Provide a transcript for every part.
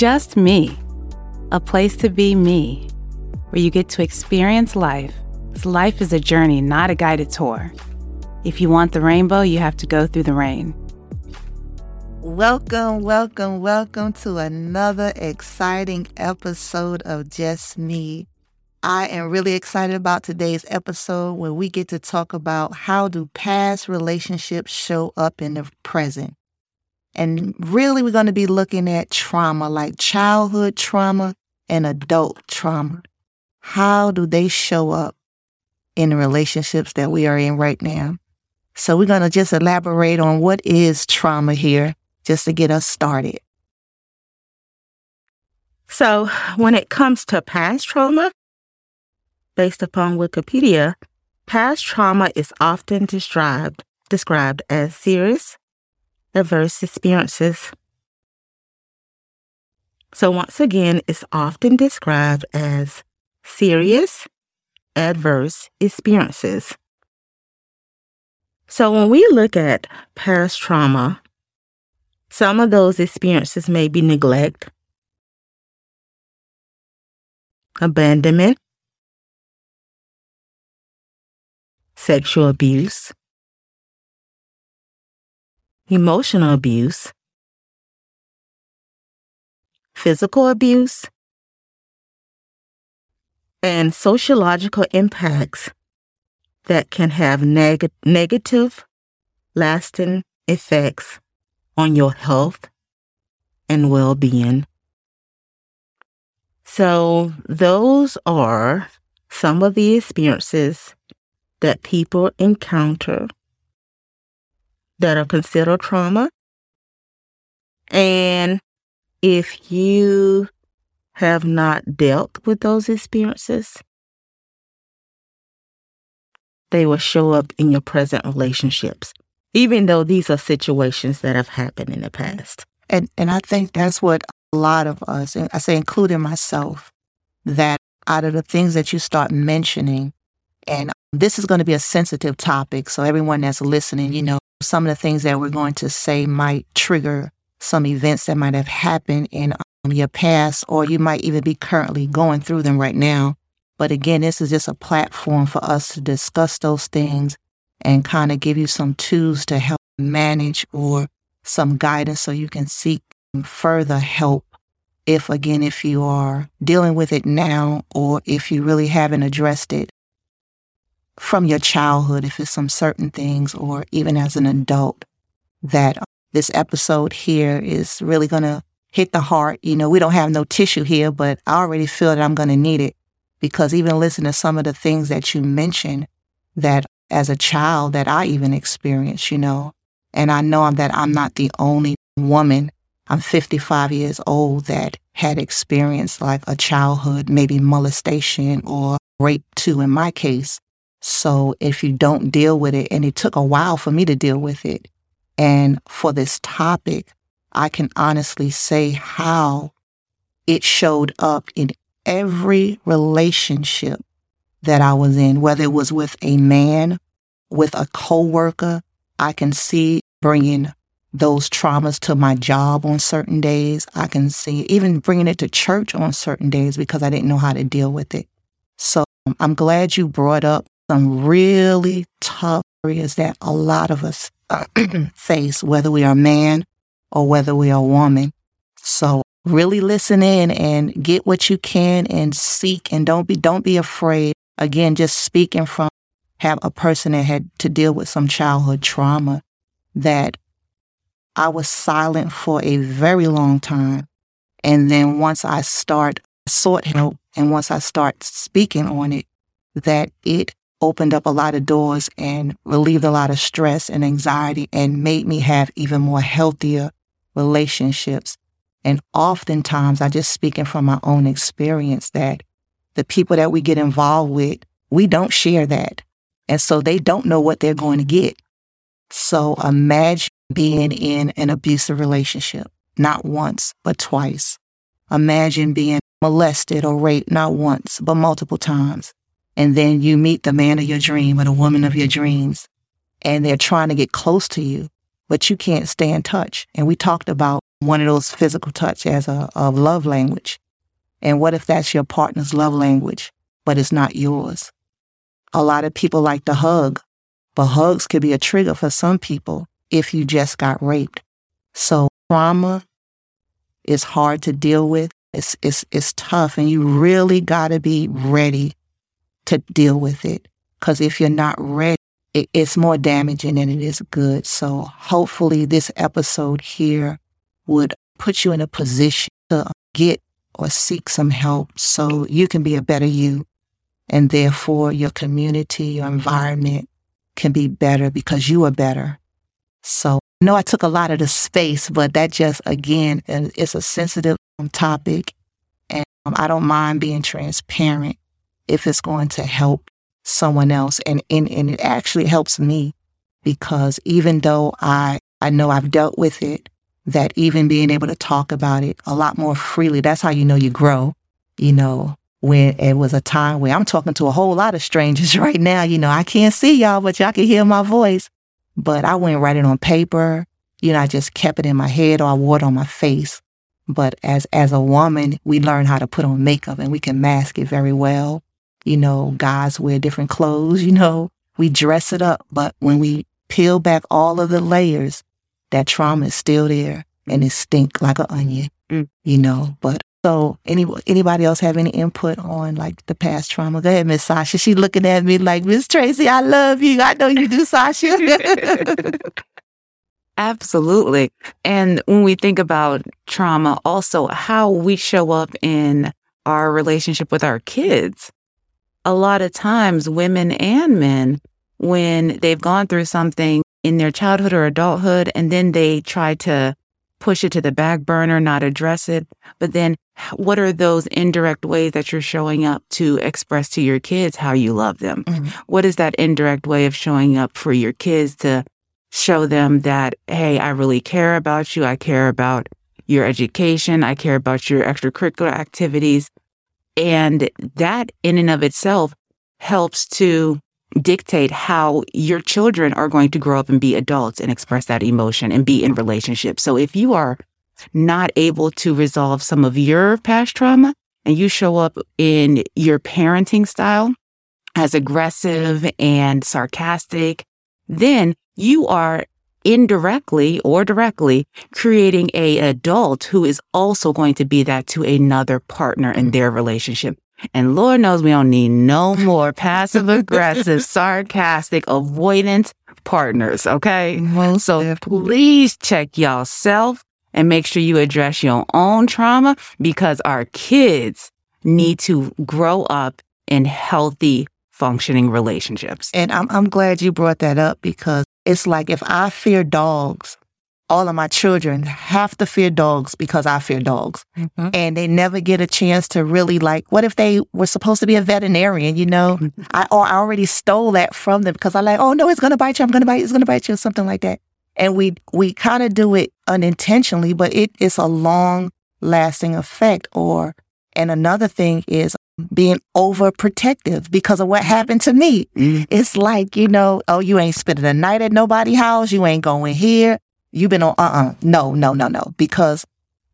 Just Me, a place to be me, where you get to experience life. life is a journey, not a guided tour. If you want the rainbow, you have to go through the rain. Welcome, welcome, welcome to another exciting episode of Just Me. I am really excited about today's episode where we get to talk about how do past relationships show up in the present. And really, we're going to be looking at trauma, like childhood trauma and adult trauma. How do they show up in the relationships that we are in right now? So we're going to just elaborate on what is trauma here just to get us started. So, when it comes to past trauma, based upon Wikipedia, past trauma is often described described as serious, adverse experiences. So, once again, it's often described as serious, adverse experiences. So, when we look at past trauma, some of those experiences may be neglect, abandonment, sexual abuse, emotional abuse, physical abuse, and sociological impacts that can have neg- negative, lasting effects on your health and well being. So, those are some of the experiences that people encounter that are considered trauma. And if you have not dealt with those experiences, they will show up in your present relationships even though these are situations that have happened in the past. And and I think that's what a lot of us, I say including myself, that out of the things that you start mentioning, and this is going to be a sensitive topic, so everyone that's listening, you know, some of the things that we're going to say might trigger some events that might have happened in um, your past, or you might even be currently going through them right now. But again, this is just a platform for us to discuss those things and kind of give you some tools to help manage or some guidance so you can seek further help if again if you are dealing with it now or if you really haven't addressed it from your childhood if it's some certain things or even as an adult that this episode here is really going to hit the heart you know we don't have no tissue here but i already feel that i'm going to need it because even listening to some of the things that you mentioned that as a child that I even experienced, you know. And I know that I'm not the only woman. I'm 55 years old that had experienced like a childhood, maybe molestation or rape too in my case. So if you don't deal with it, and it took a while for me to deal with it. And for this topic, I can honestly say how it showed up in every relationship that I was in, whether it was with a man, with a coworker. I can see bringing those traumas to my job on certain days. I can see even bringing it to church on certain days because I didn't know how to deal with it. So um, I'm glad you brought up some really tough areas that a lot of us uh, face, whether we are man or whether we are woman. So really listen in and get what you can and seek and don't be don't be afraid again, just speaking from have a person that had to deal with some childhood trauma that I was silent for a very long time. And then once I start sought help and once I start speaking on it, that it opened up a lot of doors and relieved a lot of stress and anxiety and made me have even more healthier relationships. And oftentimes I just speaking from my own experience that the people that we get involved with, we don't share that. And so they don't know what they're going to get. So imagine being in an abusive relationship, not once, but twice. Imagine being molested or raped, not once, but multiple times. And then you meet the man of your dream or the woman of your dreams, and they're trying to get close to you, but you can't stay in touch. And we talked about one of those physical touch as a, a love language? And what if that's your partner's love language, but it's not yours? A lot of people like to hug, but hugs could be a trigger for some people if you just got raped. So trauma is hard to deal with. It's, it's, it's tough and you really gotta be ready to deal with it. Cause if you're not ready, it, it's more damaging than it is good. So hopefully this episode here would put you in a position to get or seek some help so you can be a better you. And therefore your community, your environment can be better because you are better. So I know I took a lot of the space, but that just, again, it's a sensitive topic. And um, I don't mind being transparent if it's going to help someone else. And, and, and it actually helps me because even though I, I know I've dealt with it, that even being able to talk about it a lot more freely, that's how you know you grow. You know, when it was a time where I'm talking to a whole lot of strangers right now, you know, I can't see y'all, but y'all can hear my voice. But I wouldn't write it on paper. You know, I just kept it in my head or I wore it on my face. But as as a woman, we learn how to put on makeup and we can mask it very well. You know, guys wear different clothes, you know, we dress it up. But when we peel back all of the layers, that trauma is still there and it stink like an onion, mm. you know. But so any anybody else have any input on like the past trauma? Go ahead, Miss Sasha. She looking at me like, Miss Tracy, I love you. I know you do, Sasha. Absolutely. And when we think about trauma, also how we show up in our relationship with our kids a lot of times women and men, when they've gone through something in their childhood or adulthood, and then they try to push it to the back burner, not address it. But then what are those indirect ways that you're showing up to express to your kids how you love them? Mm-hmm. What is that indirect way of showing up for your kids to show them that, hey, I really care about you. I care about your education. I care about your extracurricular activities. And that in and of itself helps to dictate how your children are going to grow up and be adults and express that emotion and be in relationships. So if you are not able to resolve some of your past trauma and you show up in your parenting style as aggressive and sarcastic, then you are indirectly or directly creating a adult who is also going to be that to another partner in mm. their relationship. And Lord knows we don't need no more passive aggressive, sarcastic, avoidant partners. Okay. Most so definitely. please check y'all and make sure you address your own trauma because our kids need to grow up in healthy, functioning relationships. And I'm, I'm glad you brought that up because it's like if I fear dogs, all of my children have to fear dogs because I fear dogs. Mm-hmm. And they never get a chance to really like, what if they were supposed to be a veterinarian, you know? Mm-hmm. I, or I already stole that from them because I like, oh no, it's going to bite you. I'm going to bite, you. it's going to bite you, something like that. And we, we kind of do it unintentionally, but it is a long lasting effect. Or, and another thing is being overprotective because of what happened to me. Mm. It's like, you know, oh, you ain't spending the night at nobody's house. You ain't going here. You've been on, uh-uh. No, no, no, no. Because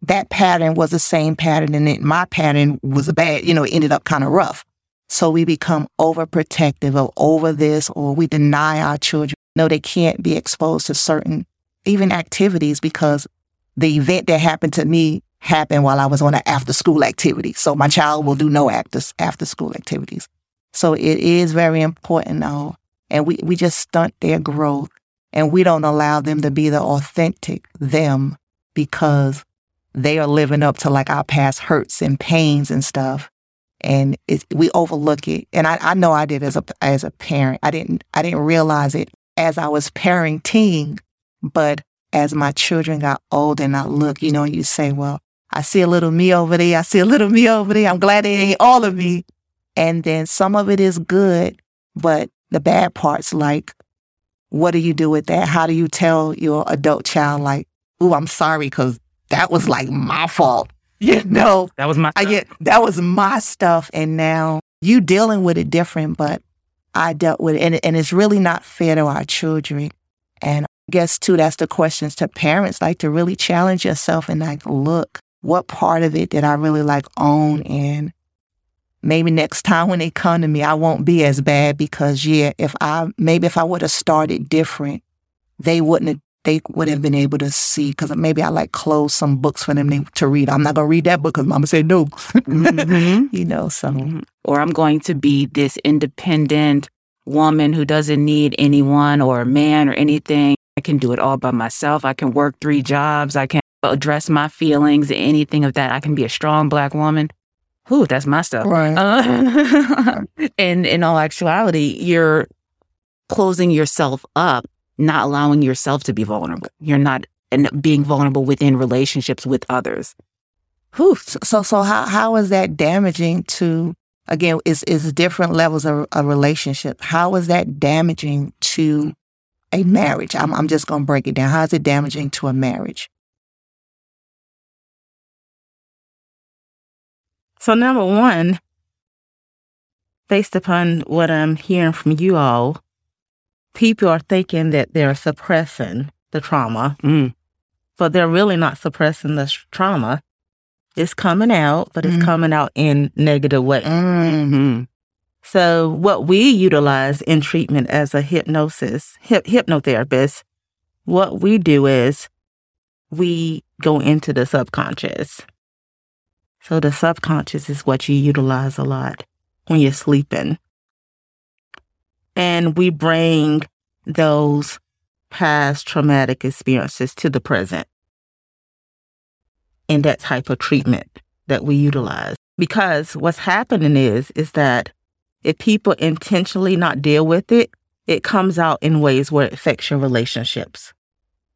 that pattern was the same pattern and it, my pattern was a bad, you know, it ended up kind of rough. So we become overprotective of over this or we deny our children. No, they can't be exposed to certain even activities because the event that happened to me happened while I was on an after school activity. So my child will do no after, after school activities. So it is very important though. And we, we just stunt their growth and we don't allow them to be the authentic them because they are living up to like our past hurts and pains and stuff. And it, we overlook it. And I, I know I did as a, as a parent. I didn't, I didn't realize it as I was parenting, but as my children got older and I look, you know, you say, well, I see a little me over there. I see a little me over there. I'm glad it ain't all of me. And then some of it is good, but the bad parts, like, what do you do with that? How do you tell your adult child, like, ooh, I'm sorry, because that was like my fault. You know, that was my stuff. I get, that was my stuff. And now you dealing with it different, but I dealt with it. And, and it's really not fair to our children. And I guess too, that's the questions to parents, like to really challenge yourself and like, look, what part of it did I really like own and maybe next time when they come to me, I won't be as bad because yeah, if I maybe if I would have started different, they wouldn't have they would have been able to see because maybe I like close some books for them to read. I'm not gonna read that book because Mama said no. mm-hmm. you know, so mm-hmm. or I'm going to be this independent woman who doesn't need anyone or a man or anything. I can do it all by myself. I can work three jobs. I can address my feelings, anything of that. I can be a strong black woman. Whew, that's my stuff. Right. Uh, and in all actuality, you're closing yourself up, not allowing yourself to be vulnerable. You're not and being vulnerable within relationships with others. Whew. So, so how how is that damaging to again? Is is different levels of a relationship? How is that damaging to a marriage? I'm I'm just gonna break it down. How is it damaging to a marriage? So, number one, based upon what I'm hearing from you all, people are thinking that they're suppressing the trauma, mm. but they're really not suppressing the trauma. It's coming out, but it's mm. coming out in negative way. Mm-hmm. So, what we utilize in treatment as a hypnosis hip, hypnotherapist, what we do is we go into the subconscious so the subconscious is what you utilize a lot when you're sleeping. And we bring those past traumatic experiences to the present in that type of treatment that we utilize. Because what's happening is, is that if people intentionally not deal with it, it comes out in ways where it affects your relationships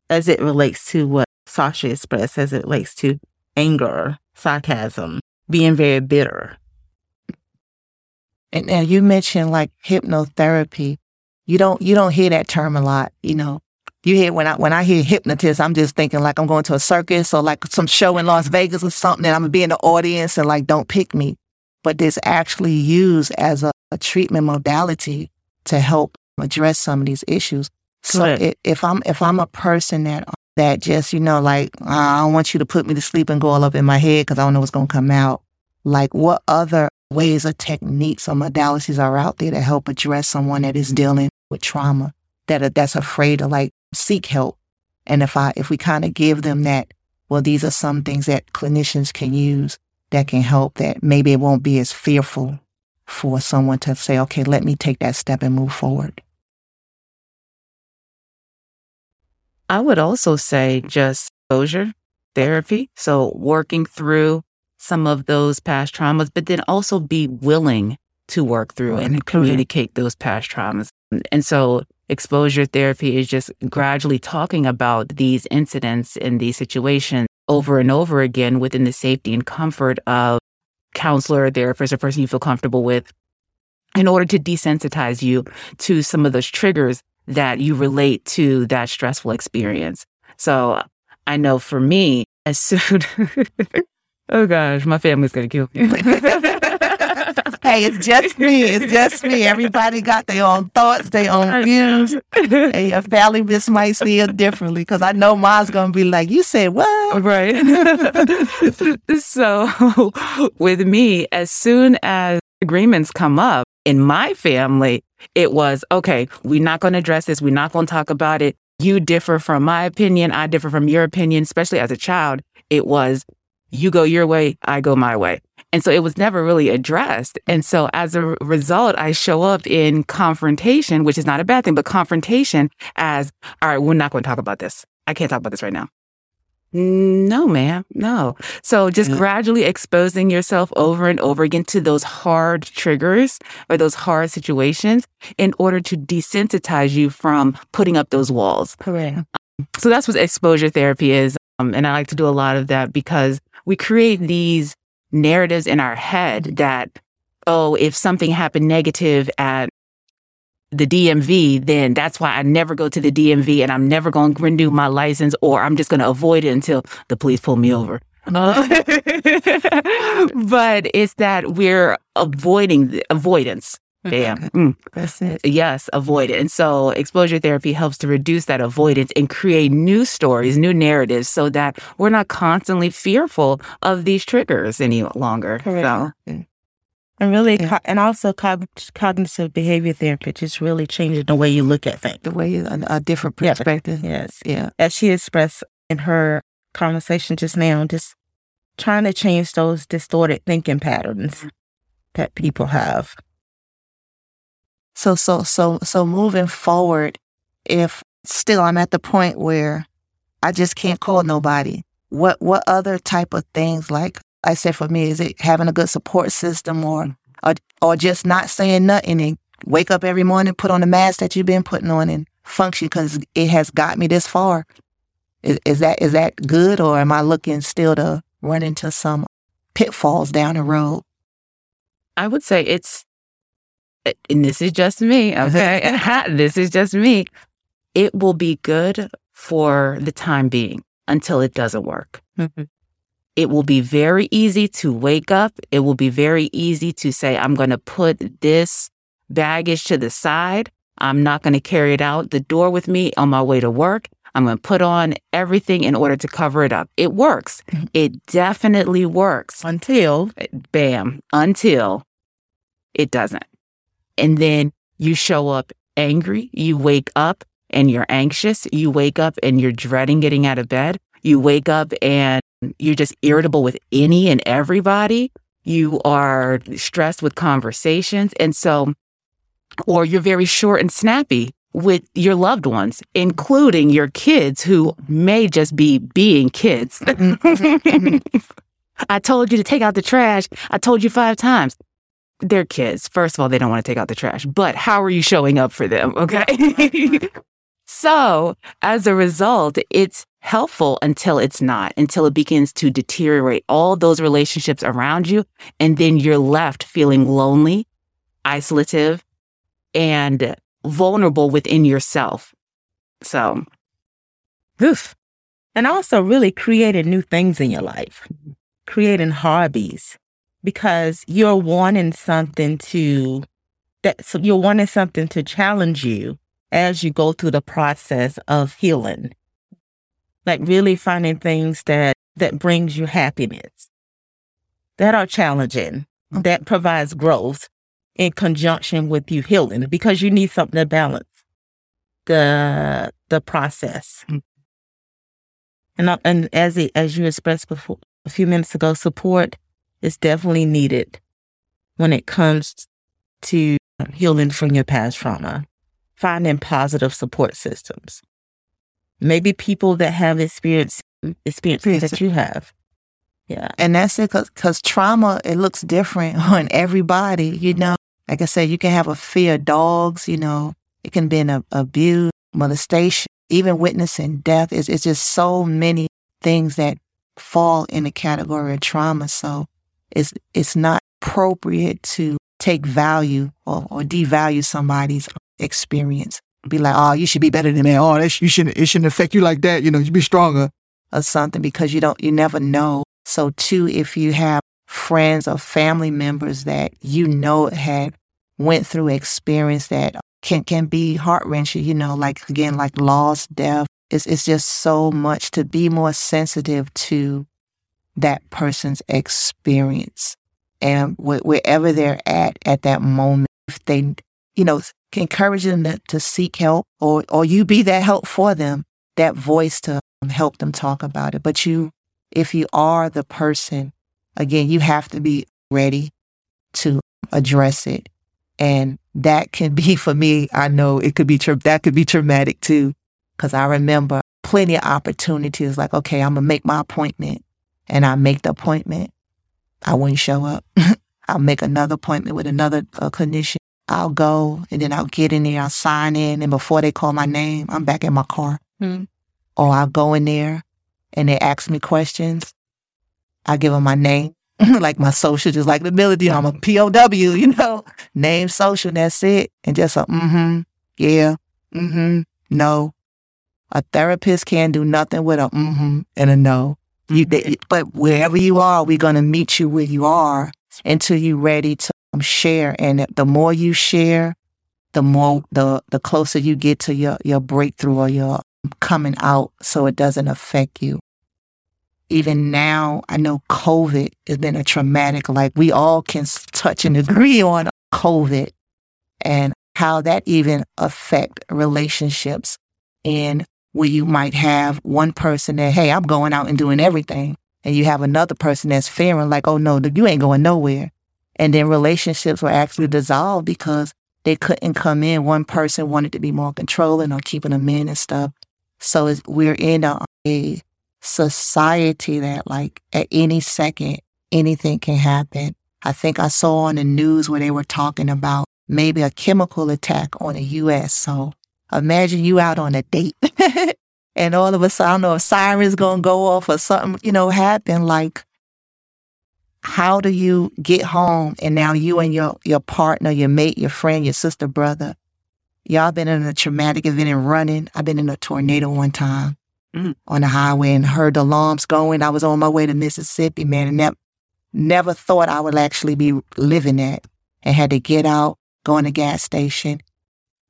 as it relates to what Sasha expressed, as it relates to anger, sarcasm, being very bitter. And, now you mentioned like hypnotherapy. You don't you don't hear that term a lot, you know. You hear when I when I hear hypnotist, I'm just thinking like I'm going to a circus or like some show in Las Vegas or something, and I'm gonna be in the audience and like don't pick me. But this actually used as a, a treatment modality to help address some of these issues. So if I'm if I'm a person that that just, you know, like, uh, I don't want you to put me to sleep and go all up in my head because I don't know what's going to come out. Like, what other ways or techniques or modalities are out there to help address someone that is dealing with trauma, that that's afraid to like seek help? And if I, if we kind of give them that, well, these are some things that clinicians can use that can help that maybe it won't be as fearful for someone to say, okay, let me take that step and move forward. I would also say just exposure therapy. So working through some of those past traumas, but then also be willing to work through and communicate those past traumas. And so exposure therapy is just gradually talking about these incidents and these situations over and over again within the safety and comfort of counselor, therapist, or person you feel comfortable with in order to desensitize you to some of those triggers that you relate to that stressful experience. So I know for me, as soon, oh gosh, my family's gonna kill me. hey, it's just me. It's just me. Everybody got their own thoughts, their own views. and your family just might see it differently because I know mine's going to be like, you said what? Right. so with me, as soon as agreements come up in my family, it was, okay, we're not going to address this. We're not going to talk about it. You differ from my opinion. I differ from your opinion, especially as a child. It was, you go your way, I go my way. And so it was never really addressed. And so as a result, I show up in confrontation, which is not a bad thing, but confrontation as, all right, we're not going to talk about this. I can't talk about this right now. No, ma'am. No. So just yeah. gradually exposing yourself over and over again to those hard triggers or those hard situations in order to desensitize you from putting up those walls. Correct. Um, so that's what exposure therapy is. Um, and I like to do a lot of that because we create these narratives in our head that, oh, if something happened negative at the DMV, then that's why I never go to the DMV and I'm never going to renew my license or I'm just going to avoid it until the police pull me over. but it's that we're avoiding the avoidance. Bam. Mm. That's it. Yes, avoid it. And so exposure therapy helps to reduce that avoidance and create new stories, new narratives so that we're not constantly fearful of these triggers any longer. Correct. So And really, Yeah. co- and also cog- cognitive behavior therapy just really changing the way you look at things. The way you, a, a different Yeah. perspective. Yes. Yeah. As she expressed in her conversation just now, just trying to change those distorted thinking patterns mm-hmm. that people have. So so so so moving forward, if still I'm at the point where I just can't call nobody, what what other type of things like I said for me, is it having a good support system or or or just not saying nothing and wake up every morning, put on the mask that you've been putting on and function because it has got me this far. Is, is that is that good or am I looking still to run into some pitfalls down the road? I would say it's, eh, and this is just me, okay? this is just me. It will be good for the time being until it doesn't work. Mm-hmm. It will be very easy to wake up. It will be very easy to say, I'm going to put this baggage to the side. I'm not going to carry it out the door with me on my way to work. I'm going to put on everything in order to cover it up. It works. Mhm. It definitely works Until bam, until it doesn't. And then you show up angry, you wake up and you're anxious, you wake up and you're dreading getting out of bed, you wake up and you're just irritable with any and everybody, you are stressed with conversations. And so, or you're very short and snappy with your loved ones, including your kids who may just be being kids. I told you to take out the trash. I told you five times. They're kids. First of all, they don't want to take out the trash, but how are you showing up for them? Okay. so as a result, it's helpful until it's not, until it begins to deteriorate all those relationships around you. And then you're left feeling lonely, isolative, and vulnerable within yourself. So, oof. and also really creating new things in your life, creating hobbies, because you're wanting something to that so you're wanting something to challenge you as you go through the process of healing. Like really finding things that that brings you happiness, that are challenging, mm-hmm. that provides growth in conjunction with you healing, because you need something to balance the the process. Mm-hmm. And, I- and as it, as you expressed before a few minutes ago, support is definitely needed when it comes to healing from your past trauma. Finding positive support systems, maybe people that have experienced experiences that you have. Yeah, And that's it, because trauma, it looks different on everybody. You know, like I said, you can have a fear of dogs, you know, it can be an abuse, molestation, even witnessing death. It's, it's just so many things that fall in the category of trauma. So it's, it's not appropriate to take value or, or devalue somebody's experience. Be like, oh, you should be better than that. Oh, that you shouldn't, it shouldn't affect you like that. You know, you be stronger or something because you don't, you never know. So too, if you have friends or family members that you know had went through experience that can can be heart wrenching, you know, like again, like loss, death. It's it's just so much to be more sensitive to that person's experience and wh- wherever they're at at that moment, if they, you know, encourage them to, to seek help or or you be that help for them, that voice to help them talk about it. But you, if you are the person, again, you have to be ready to address it. And that can be for me, I know it could be, tra- that could be traumatic too. Cause I remember plenty of opportunities like, okay, I'm to make my appointment and I make the appointment. I wouldn't show up. I'll make another appointment with another uh, clinician. I'll go and then I'll get in there, I'll sign in. And before they call my name, I'm back in my car. Hmm. Or I'll go in there and they ask me questions. I give them my name, like my social, just like the military. I'm a POW, you know, name, social, that's it. And just a mm-hmm, yeah, mm-hmm, no. A therapist can't do nothing with a mm-hmm and a no. You, they, but wherever you are, we're going to meet you where you are until you're ready to share. And the more you share, the more the the closer you get to your your breakthrough or your coming out, so it doesn't affect you. Even now, I know COVID has been a traumatic. Like we all can touch and agree on COVID and how that even affect relationships and where you might have one person that, hey, I'm going out and doing everything. And you have another person that's fearing like, oh no, you ain't going nowhere. And then relationships were actually dissolved because they couldn't come in. One person wanted to be more controlling or keeping them in and stuff. So we're in a, a society that like at any second, anything can happen. I think I saw on the news where they were talking about maybe a chemical attack on the U.S. So imagine you out on a date and all of a sudden, I don't know, a siren's going to go off or something, you know, happen. Like, how do you get home and now you and your, your partner, your mate, your friend, your sister, brother, y'all been in a traumatic event and running. I've been in a tornado one time mm. on the highway and heard the alarms going. I was on my way to Mississippi, man, and that, never thought I would actually be living that and had to get out, go in the gas station,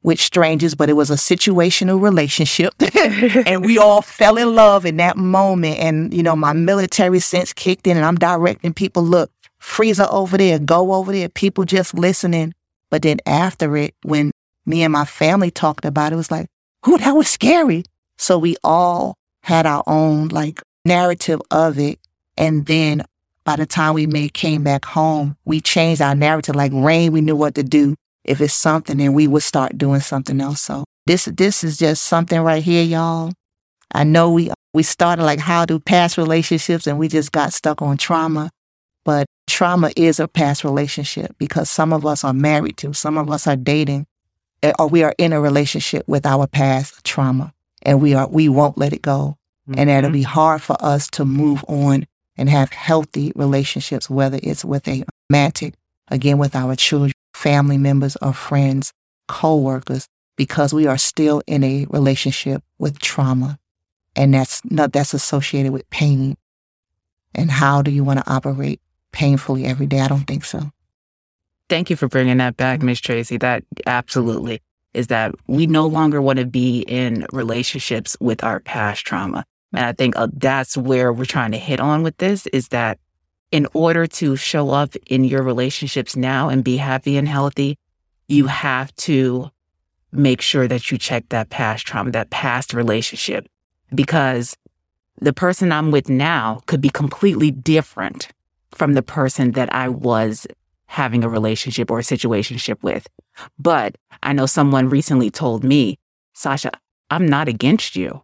with strangers, but it was a situational relationship. and we all fell in love in that moment. And, you know, my military sense kicked in and I'm directing people, look, freezer over there, go over there, people just listening. But then after it, when me and my family talked about it, it was like, who that was scary. So we all had our own like narrative of it. And then by the time we made came back home, we changed our narrative. Like rain, we knew what to do if it's something, then we would start doing something else. So this this is just something right here, y'all. I know we we started like how do past relationships and we just got stuck on trauma. But trauma is a past relationship because some of us are married to, some of us are dating, eh, or we are in a relationship with our past trauma. And we are we won't let it go. Mm-hmm. And it'll be hard for us to move on and have healthy relationships, whether it's with a romantic, again with our children family members or friends, co-workers, because we are still in a relationship with trauma. And that's not, that's associated with pain. And how do you want to operate painfully every day? I don't think so. Thank you for bringing that back, Miss Tracy. That absolutely is that we no longer want to be in relationships with our past trauma. And I think uh, that's where we're trying to hit on with this is that in order to show up in your relationships now and be happy and healthy, you mm. have to make sure that you check that past trauma, that past relationship, because the person I'm with now could be completely different from the person that I was having a relationship or a situationship with. But I know someone recently told me, Sasha, I'm not against you.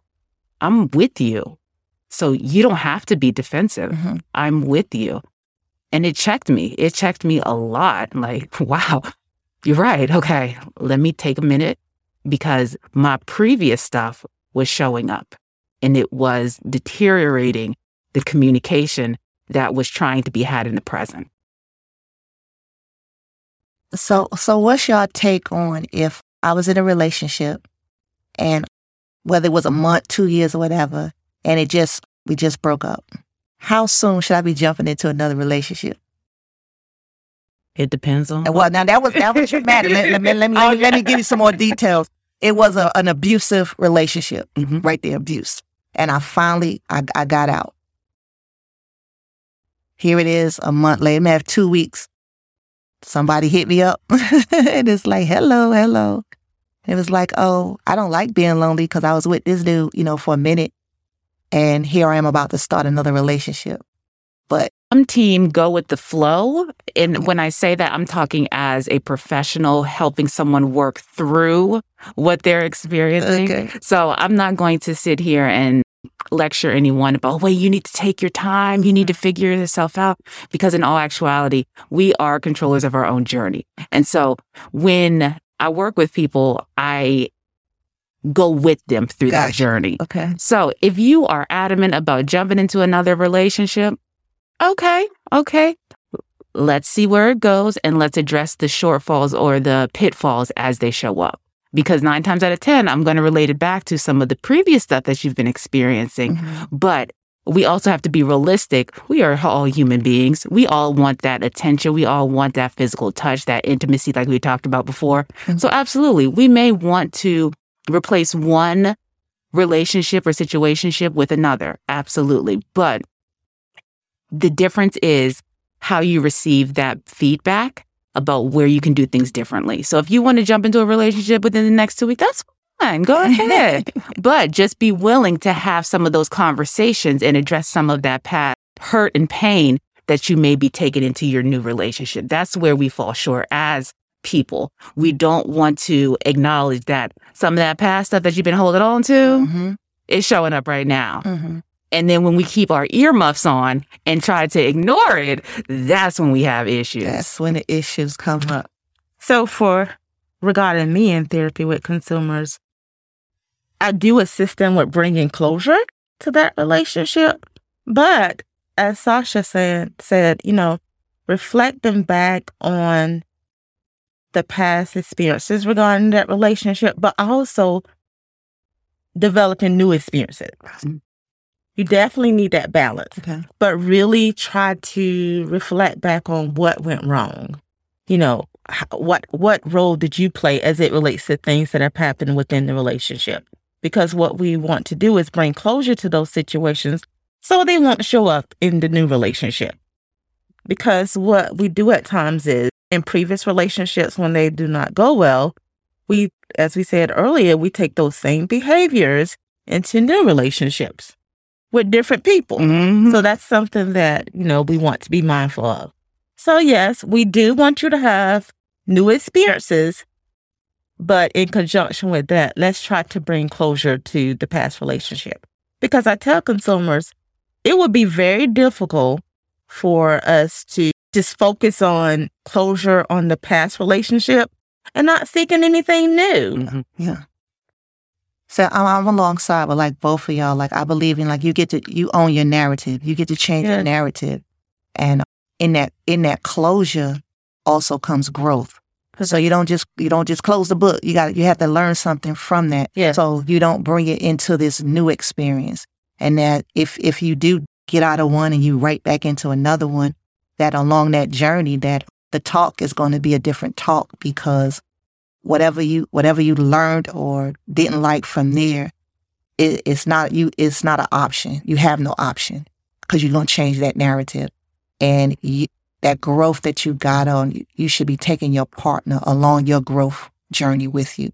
I'm with you. So you don't have to be defensive. Mm-hmm. I'm with you. And it checked me. It checked me a lot. Like, wow, you're right. Okay, let me take a minute because my previous stuff was showing up and it was deteriorating the communication that was trying to be had in the present. So, so what's your take on if I was in a relationship and whether it was a month, two years, or whatever, and it just, we just broke up. How soon should I be jumping into another relationship? It depends on. Well, now that was that was traumatic. let, let, me let me let me, let me give you some more details. It was a, an abusive relationship, mm-hmm. right there, abuse. And I finally I, I got out. Here it is, a month later, I have two weeks. Somebody hit me up, and it's like, hello, hello. It was like, oh, I don't like being lonely because I was with this dude, you know, for a minute. And here I am about to start another relationship. But some team go with the flow. And when I say that, I'm talking as a professional helping someone work through what they're experiencing. Okay. So I'm not going to sit here and lecture anyone about, wait, you need to take your time. You need to figure yourself out. Because in all actuality, we are controllers of our own journey. And so when I work with people, I go with them through gotcha. that journey. Okay. So if you are adamant about jumping into another relationship, okay, okay. Let's see where it goes and let's address the shortfalls or the pitfalls as they show up. Because nine times out of 10, I'm going to relate it back to some of the previous stuff that you've been experiencing. Mm-hmm. But we also have to be realistic. We are all human beings. We all want that attention. We all want that physical touch, that intimacy, like we talked about before. Mhm. So, absolutely, we may want to replace one relationship or situationship with another. Absolutely. But the difference is how you receive that feedback about where you can do things differently. So, if you want to jump into a relationship within the next two weeks, that's fine. Go ahead. But just be willing to have some of those conversations and address some of that past hurt and pain that you may be taking into your new relationship. That's where we fall short as people. We don't want to acknowledge that some of that past stuff that you've been holding on to Mm-hmm. is showing up right now. Mm-hmm. And then when we keep our earmuffs on and try to ignore it, that's when we have issues. That's when the issues come up. So for regarding me in therapy with consumers, I do assist them with bringing closure to that relationship. But as Sasha said, said, you know, reflecting back on the past experiences regarding that relationship, but also developing new experiences. You definitely need that balance Okay. but really try to reflect back on what went wrong. You know, what what role did you play as it relates to things that have happened within the relationship? Because what we want to do is bring closure to those situations so they won't show up in the new relationship. Because what we do at times is in previous relationships when they do not go well, we as we said earlier, we take those same behaviors into new relationships with different people. Mhm. So that's something that, you know, we want to be mindful of. So, yes, we do want you to have new experiences, but in conjunction with that, let's try to bring closure to the past relationship. Because I tell consumers, it would be very difficult for us to just focus on closure on the past relationship and not seeking anything new. Mhm. Yeah. So I'm, I'm alongside with like both of y'all. Like I believe in like you get to you own your narrative. You get to change Yeah. your narrative, and in that in that closure also comes growth. So you don't just you don't just close the book. You got you have to learn something from that. Yeah. So you don't bring it into this new experience. And that if if you do get out of one and you right back into another one, that along that journey that the talk is going to be a different talk because whatever you whatever you learned or didn't like from there, it, it's not you. It's not an option. You have no option because you're going to change that narrative, and you, that growth that you got on, you, should be taking your partner along your growth journey with you,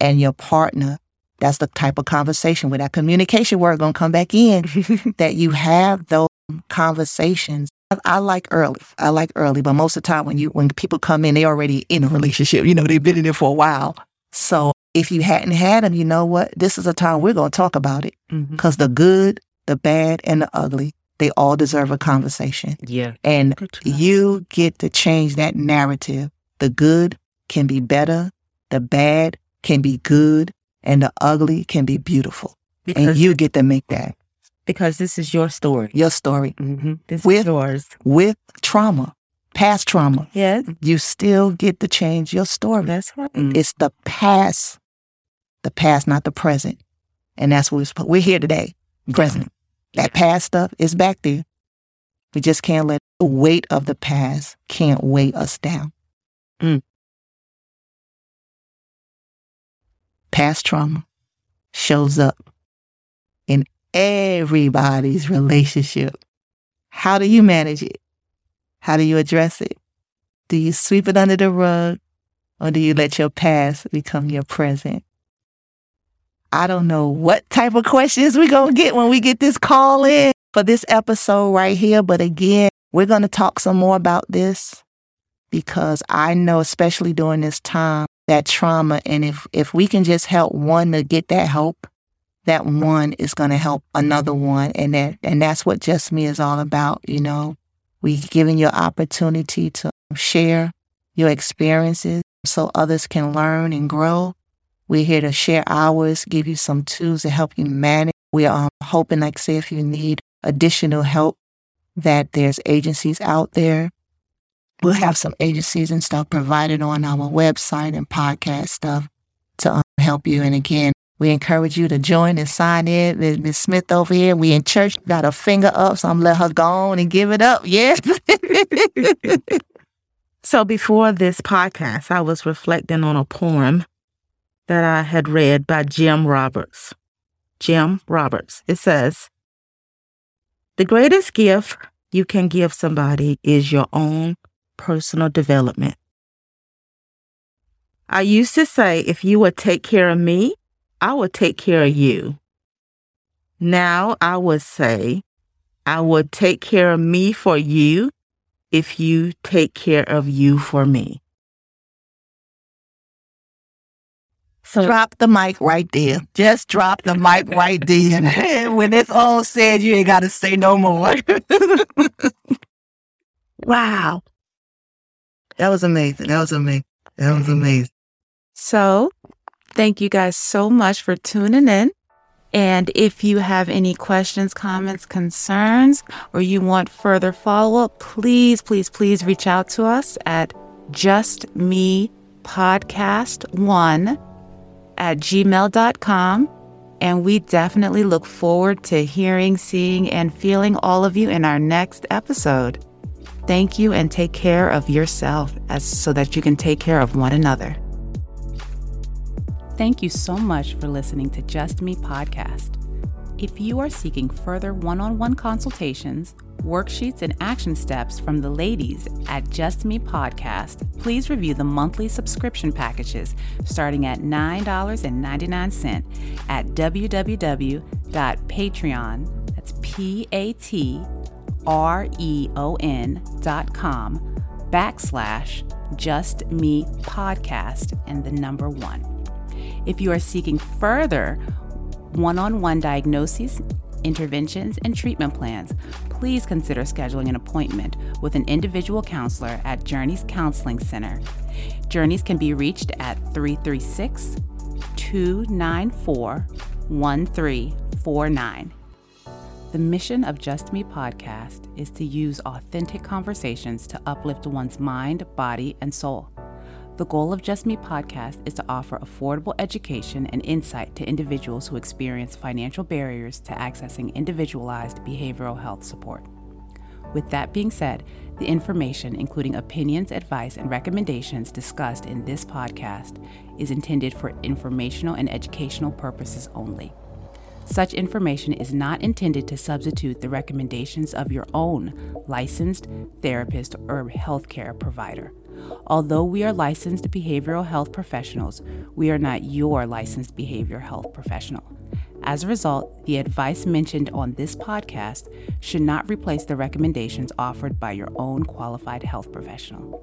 and your partner. That's the type of conversation where that communication word going to come back in. that you have those conversations. I, I like early. I like early, but most of the time when you when people come in, they already in a relationship. You know, they've been in it for a while. So if you hadn't had them, you know what? This is a time we're going to talk about it mm-hmm. because the good, the bad, and the ugly, they all deserve a conversation. Yeah. And Good to know. you get to change that narrative. The good can be better, the bad can be good, and the ugly can be beautiful. And you get to make that because this is your story. your story hmm This With- is yours. with trauma, past trauma. Yes, You still get to change your story. that's right. Mm. It's the past, the past, not the present. And that's what we're, supposed- we're here today, present. That past stuff is back there. We just can't let the weight of the past can't weigh us down. Mm. Past trauma shows up everybody's relationship. How do you manage it? How do you address it? Do you sweep it under the rug or do you let your past become your present? I don't know what type of questions we're going to get when we get this call in for this episode right here. But again, we're going to talk some more about this because I know, especially during this time, that trauma. And if, if we can just help one to get that help, that one is going to help another one. And that, and that's what Just Me is all about. You know, we giving you opportunity to share your experiences so others can learn and grow. We're here to share ours, give you some tools to help you manage. We are um, hoping, like say, if you need additional help, that there's agencies out there. We'll have some agencies and stuff provided on our website and podcast stuff to um, help you. And again, We encourage you to join and sign in. Ms. Smith over here, we in church, got a finger up, so I'm let her go on and give it up. Yes. so before this podcast, I was reflecting on a poem that I had read by Jim Roberts. Jim Roberts. It says, The greatest gift you can give somebody is your own personal development. I used to say, if you would take care of me, I will take care of you. Now I would say, I would take care of me for you if you take care of you for me. So drop the mic right there. Just drop the mic right there. when it's all said, you ain't got to say no more. wow. That was amazing. That was amazing. That was amazing. So Thank you guys so much for tuning in. And if you have any questions, comments, concerns, or you want further follow up, please, please, please reach out to us at justmepodcast1 at gmail.com. And we definitely look forward to hearing, seeing, and feeling all of you in our next episode. Thank you and take care of yourself as so that you can take care of one another. Thank you so much for listening to Just Me Podcast. If you are seeking further one on one consultations, worksheets, and action steps from the ladies at Just Me Podcast, please review the monthly subscription packages starting at $9.99 at www.patreon, that's P-A-T-R-E-O-N dot com backslash Just Me Podcast and the number one. If you are seeking further one on one diagnoses, interventions, and treatment plans, please consider scheduling an appointment with an individual counselor at Journeys Counseling Center. Journeys can be reached at 336 294 1349. The mission of Just Me podcast is to use authentic conversations to uplift one's mind, body, and soul. The goal of Just Me podcast is to offer affordable education and insight to individuals who experience financial barriers to accessing individualized behavioral health support. With that being said, the information, including opinions, advice, and recommendations discussed in this podcast, is intended for informational and educational purposes only. Such information is not intended to substitute the recommendations of your own licensed therapist or healthcare provider. Although we are licensed behavioral health professionals, we are not your licensed behavioral health professional. As a result, the advice mentioned on this podcast should not replace the recommendations offered by your own qualified health professional.